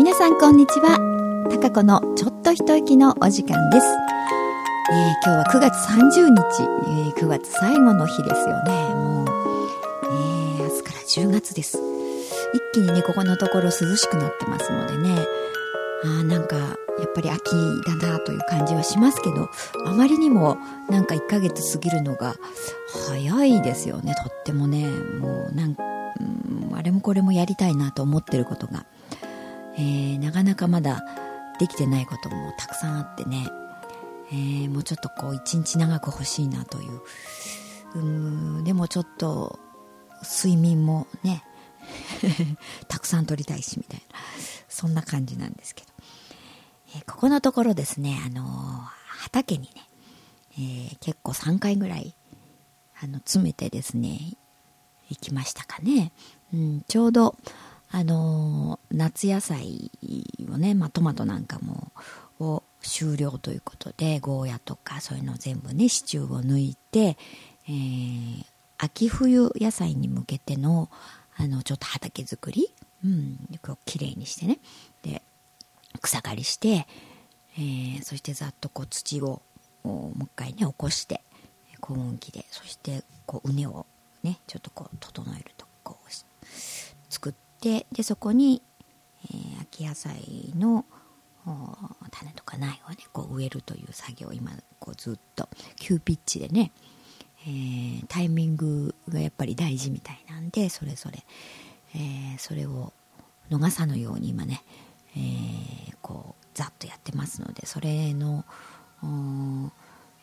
皆さんこんにちは。たかこのちょっと一息のお時間です、えー、今日は9月30日、えー、9月最後の日ですよね。もう、えー、明日から10月です。一気にねここのところ涼しくなってますのでね。あなんかやっぱり秋だなという感じはしますけどあまりにもなんか1ヶ月過ぎるのが早いですよね。とってもね。もうなん、うん、あれもこれもやりたいなと思ってることが、えー、なかなかまだできてないこともたくさんあってね、えー、もうちょっとこう一日長く欲しいなという。うでもちょっと睡眠もね たくさん取りたいしみたいな。そんな感じなんですけど。えここのところですね、あの畑にね、えー、結構3回ぐらい、あの、詰めてですね、行きましたかね。うん、ちょうど、あの夏野菜をね、まあ、トマトなんかも、を終了ということで、ゴーヤとかそういうの全部ね、支柱を抜いて、えー、秋冬野菜に向けての、あの、ちょっと畑作り、うん、こう綺麗にしてね。で、草刈りして、えー、そしてざっとこう土をもう一回ね起こして高温機でそしてこう畝をねちょっとこう整えるとこう作ってでそこに、えー、秋野菜の種とか苗をねこう植えるという作業を今こうずっと急ピッチでね、えー、タイミングがやっぱり大事みたいなんでそれぞれ、えー、それを逃さぬように今ねえー、こうざっとやってますのでそれの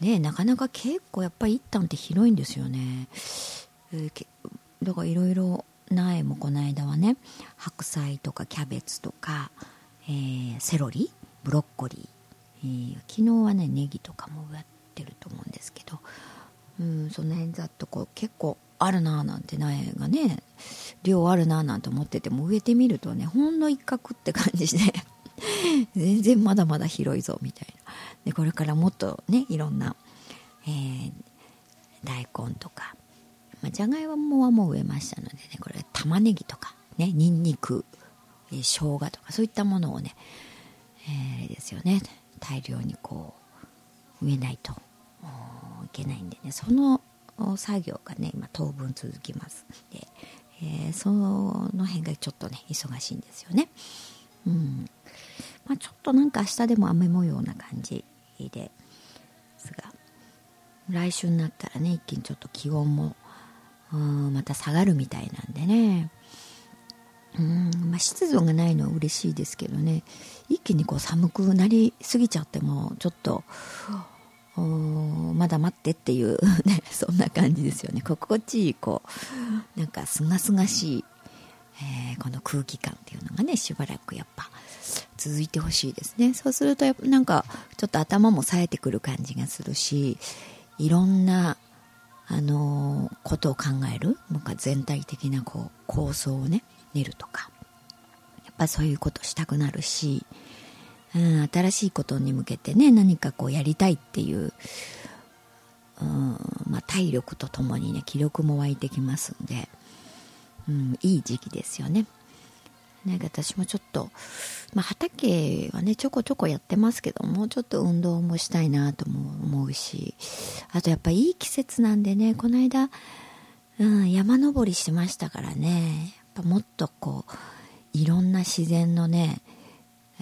ねなかなか結構やっぱり一旦って広いんですよね、えー、だからいろいろ苗もこの間はね白菜とかキャベツとか、えー、セロリブロッコリー、えー、昨日はねネギとかも植えてると思うんですけどうんその辺ざっとこう結構あるなーなんて苗がね量あるなーなんて思ってても植えてみるとねほんの一角って感じで全然まだまだ広いぞみたいな。でこれからもっとねいろんな、えー、大根とか、まあ、じゃがいもはもう植えましたのでねこれ玉ねぎとかねにんにく、えー、生姜とかそういったものをね、えー、ですよね大量にこう植えないといけないんでねその作業がね今当分続きますで、えー、その辺がちょっとね忙しいんですよね。うん。まあ、ちょっとなんか明日でも雨模様な感じですが来週になったらね一気にちょっと気温もうんまた下がるみたいなんでね。うん、まあ、湿度がないのは嬉しいですけどね。一気にこう寒くなりすぎちゃってもちょっとまだ待ってっていう ねそんな感じですよね。心地いいこうなんかすがすがしい、えー、この空気感っていうのがねしばらくやっぱ続いてほしいですね。そうするとやっぱなんかちょっと頭も冴えてくる感じがするしいろんなあのー、ことを考えるなんか全体的なこう構想をね練るとかやっぱそういうことしたくなるしうん、新しいことに向けてね何かこうやりたいっていう、うんまあ、体力とともにね気力も湧いてきますんで、うん、いい時期ですよね。なんか私もちょっと、まあ、畑はねちょこちょこやってますけどもうちょっと運動もしたいなとも思うしあとやっぱいい季節なんでねこの間、うん、山登りしましたからねやっぱもっとこういろんな自然のね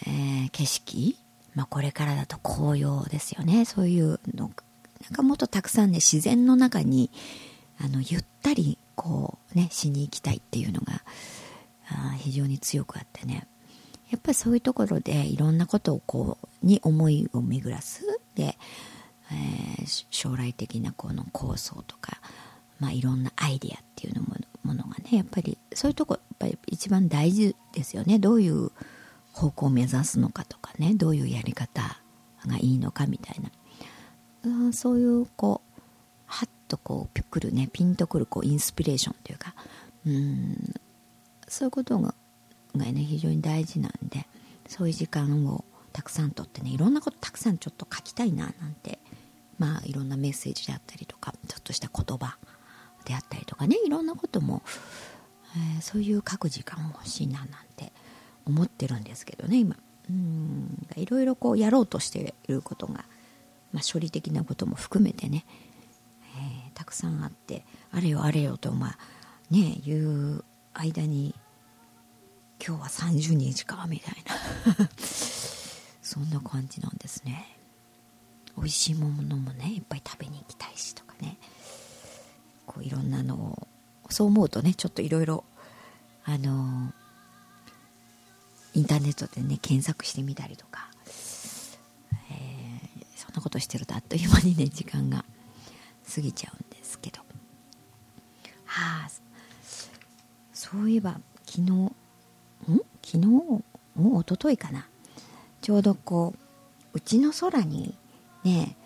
えー、景色、まあ、これからだと紅葉ですよねそういうのなんかもっとたくさんね自然の中にあのゆったりこうねしに行きたいっていうのがあ非常に強くあってね。やっぱりそういうところでいろんなことをこうに思いを巡らす。で、えー、将来的なこの構想とか、まあ、いろんなアイデアっていうのもものがねやっぱりそういうとこやっぱり一番大事ですよね。どういう方向を目指すのかとかね。どういうやり方がいいのかみたいな。そういうこうはっとこうピくるねピンとくるこうインスピレーションというか。うんそういうことががね非常に大事なんでそういう時間をたくさんとってねいろんなことたくさんちょっと書きたいななんてまあいろんなメッセージであったりとかちょっとした言葉であったりとかねいろんなことも、えー、そういう書く時間も欲しいななんて思ってるんですけどね今。うんいろいろこうやろうとしていることが、まあ、処理的なことも含めてね、えー、たくさんあってあれよあれよとまあね言う間に今日は30日かみたいな。そんな感じなんですね。美味しいものもねいっぱい食べに行きたいしとかね。こういろんなのをそう思うとねちょっといろいろあのインターネットでね検索してみたりとか、えー、そんなことしてるとあっという間にね時間が過ぎちゃうんですけど。はあそういえば昨日ん？昨日？もう一昨日かな。ちょうどこううちの空にね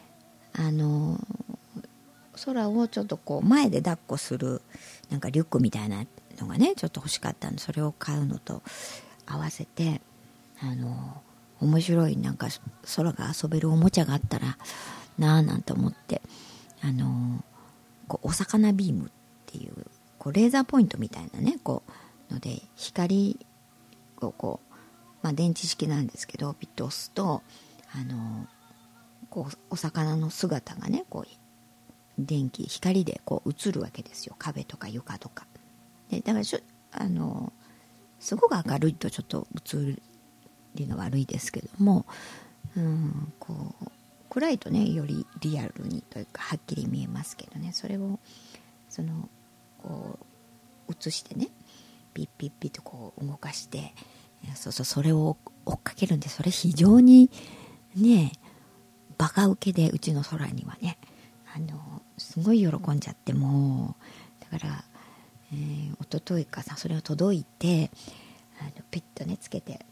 あの空をちょっとこう前で抱っこするなんかリュックみたいなのがねちょっと欲しかったんでそれを買うのと合わせてあの面白いなんか空が遊べるおもちゃがあったらなあなんて思ってあのこうお魚ビームっていうこうレーザーポイントみたいなねこうので光をこう、まあ、電池式なんですけどピッと押すとあのこうお魚の姿がねこう電気光でこう映るわけですよ。壁とか床とか。でだからあのすごく明るいとちょっと映りが悪いですけども、うん、こう暗いとねよりリアルにというかはっきり見えますけどね。それをそのこう映してねピッピッピッとこう動かしてそうそうそれを追っかけるんでそれ非常にねバカ受けでうちの空にはねあのすごい喜んじゃってもう。だからえー、一昨日かさそれが届いてあのピッとねつけて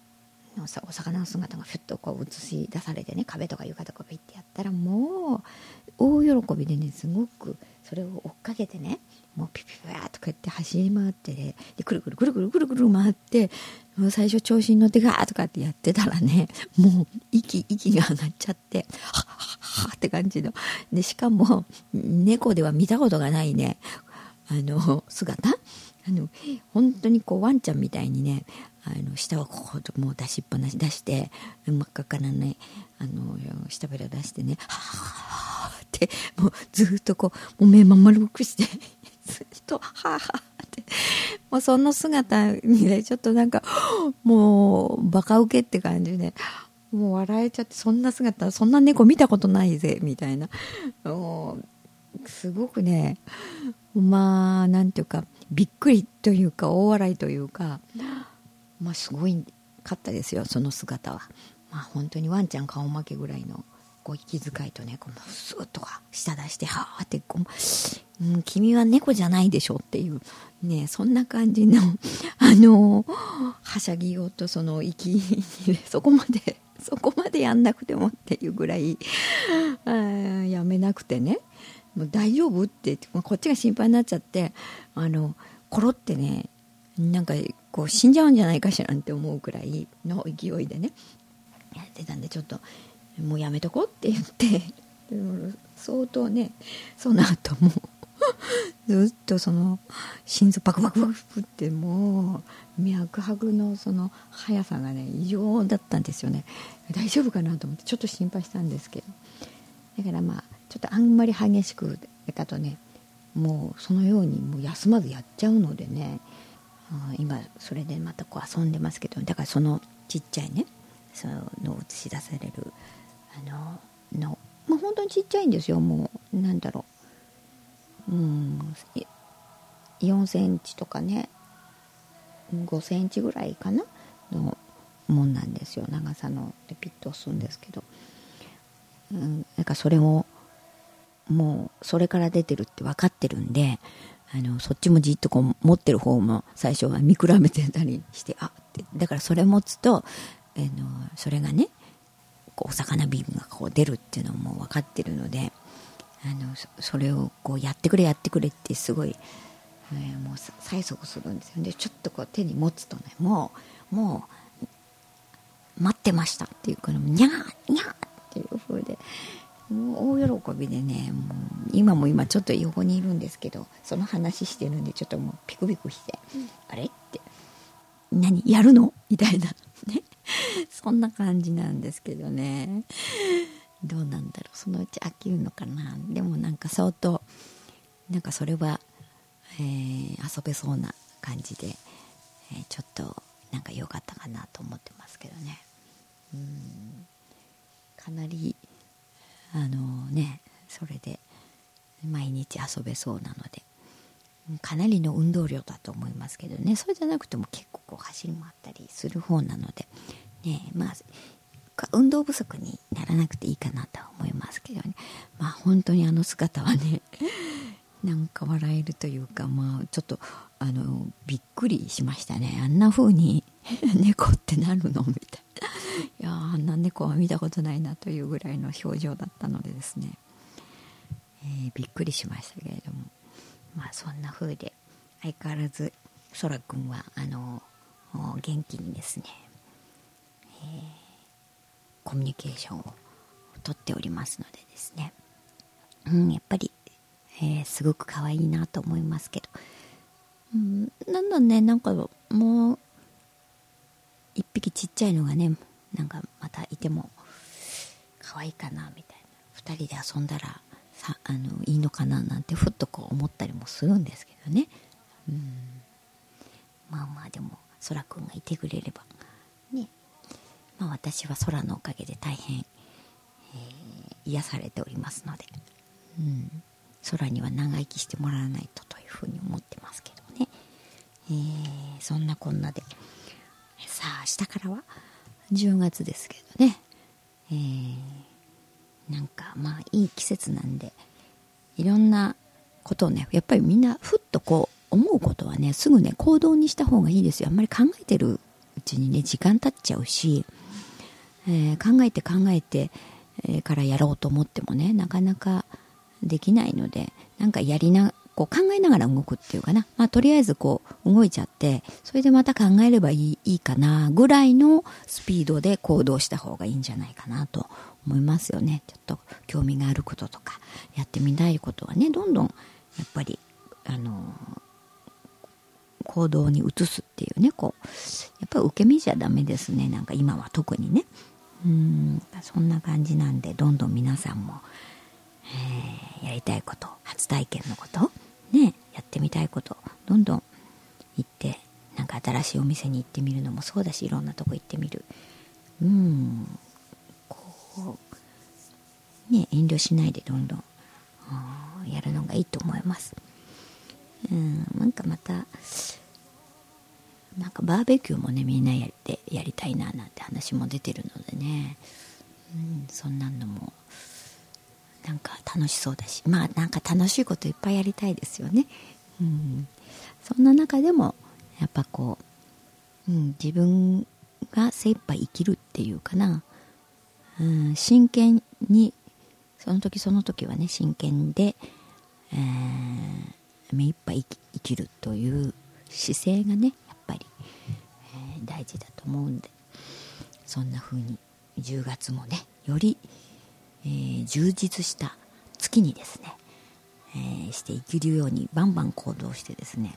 お魚の姿がふっとこう映し出されてね壁とか床とかピッてやったらもう大喜びでねすごくそれを追っかけてねもうピピピーとか言って走り回ってねでくるくるくるくるくるくる回ってもう最初調子に乗ってガーとかってやってたらね もう息息が上がっちゃってはっはっはって感じの。でしかも猫では見たことがないねあの姿。あの本当にこうワンちゃんみたいにねあの下をこうともう出しっぱなし出して真っ赤からねあの下べら出してねはあもうずっとこうもう目まん丸くして ずっとはあって。もうその姿にねちょっとなんか もうバカウケって感じでもう笑えちゃってそんな姿そんな猫見たことないぜみたいな。もうすごくねまあなんていうかびっくりというか大笑いというかまあすごいかったですよその姿は。まあ本当にワンちゃん顔負けぐらいの。こう息遣いとねこうスーッとか下出してはあってこう、うん、君は猫じゃないでしょっていうねそんな感じのあのはしゃぎようとその息 そこまで そこまでやんなくてもっていうぐらいあやめなくてね。もう大丈夫ってこっちが心配になっちゃってあのコロってねなんかこう死んじゃうんじゃないかしらって思うくらいの勢いでねやってたんでちょっともうやめとこうって言って相当ねその後もずっとその心臓バクバクバクってもう脈拍のその速さがね異常だったんですよね。大丈夫かなと思ってちょっと心配したんですけど。だからまあちょっとあんまり激しくだとねもうそのようにもう休まずやっちゃうのでね今それでまたこう遊んでますけどだからそのちっちゃいねその映し出されるあののもう本当にちっちゃいんですよもうなんだろう。うん4センチとかね5センチぐらいかなのもんなんですよ長さの。でピッと押すんですけど、うん、なんかそれをもうそれから出てるって分かってるんであのそっちもじっとこう持ってる方も最初は見比べてたりしてあってだからそれ持つと、あのそれがねこうお魚ビームがこう出るっていうのも分かってるのであのそれをこうやってくれやってくれってすごい、えー、もう催促するんですよでちょっとこう手に持つとねもうもう待ってましたっていうかにゃーにゃーっていう風でもう大喜びでねもう今も今ちょっと横にいるんですけどその話してるんでちょっともうピクピクして「うん、あれ?」って「何やるの?」みたいな そんな感じなんですけどね。どうなんだろう。そのうち飽きるのかな。でもなんか相当なんかそれは、えー、遊べそうな感じで、えー、ちょっとなんか良かったかなと思ってますけどね。うん。かなりあのねそれで毎日遊べそうなので。かなりの運動量だと思いますけどね。そうじゃなくても結構こう走り回ったりする方なのでねまあ運動不足にならなくていいかなとは思いますけどね。まあ本当にあの姿はね なんか笑えるというかまあちょっとあのびっくりしましたね。あんな風に 猫ってなるのみたいな。いやあんな猫は見たことないなというぐらいの表情だったのでですね、えー、びっくりしましたけれども。まあそんな風で相変わらずそらくんはあの元気にですね、えー、コミュニケーションをとっておりますのでですね、うん、やっぱり、えー、すごく可愛いなと思いますけど、うん、なんだねなんかもう一匹ちっちゃいのがねなんかまたいても可愛いかなみたいな。2人で遊んだらさあのいいのかななんてふっとこう思ったりもするんですけどね。うん。まあまあでもそらくんがいてくれればね。まあ私は空のおかげで大変、えー、癒されておりますのでうん。空には長生きしてもらわないとというふうに思ってますけどね、えー、そんなこんなでさあ明日からは10月ですけどね、えー、なんかまあいい季節なんでいろんなことをねやっぱりみんなふっとこう思うことはねすぐね行動にした方がいいですよ。あんまり考えてるうちにね時間経っちゃうし、えー、考えて考えて、え、からやろうと思ってもねなかなかできないのでなんかやりなこう考えながら動くっていうかな、まあ、とりあえずこう動いちゃってそれでまた考えればいいいいかなぐらいのスピードで行動した方がいいんじゃないかなと思いますよね。ちょっと興味があることとかやってみたいことはねどんどんやっぱりあの行動に移すっていうねこうやっぱり受け身じゃダメですね。なんか今は特にね。うん。そんな感じなんでどんどん皆さんも、えー、やりたいこと初体験のことねやってみたいことどんどん行ってなんか新しいお店に行ってみるのもそうだしいろんなとこ行ってみる。うんこうね遠慮しないでどんどんやるのがいいと思います。うんなんかまたなんかバーベキューもねみんなやってやりたいななんて話も出てるのでね、うん、そんなのもなんか楽しそうだし。まあなんか楽しいこといっぱいやりたいですよね。うん、そんな中でもやっぱこう、うん、自分が精一杯生きるっていうかな、うん、真剣にその時その時はね真剣で、えー、目いっぱい生きるという姿勢がねぱり、えー、大事だと思うんで。そんな風に10月もねよりえー、充実した月にですね、えー、していけるようにバンバン行動してですね、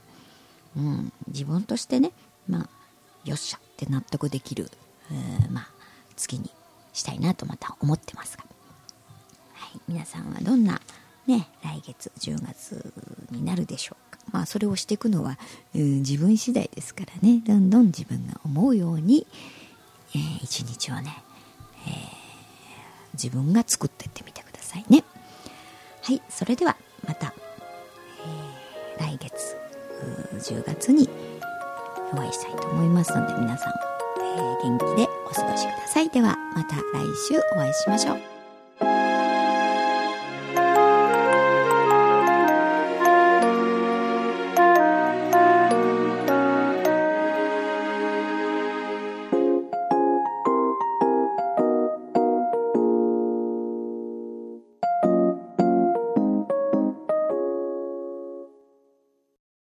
うん、自分としてね、まあ、よっしゃって納得できる、えー、まあ、月にしたいなとまた思ってますが、はい、皆さんはどんな、ね、来月10月になるでしょうか。まあ、それをしていくのは、うん、自分次第ですからね。どんどん自分が思うように、えー、一日をね、えー自分が作ってってみてくださいね。はいそれではまた、えー、来月10月にお会いしたいと思いますので皆さん、え、元気でお過ごしください。ではまた来週お会いしましょう。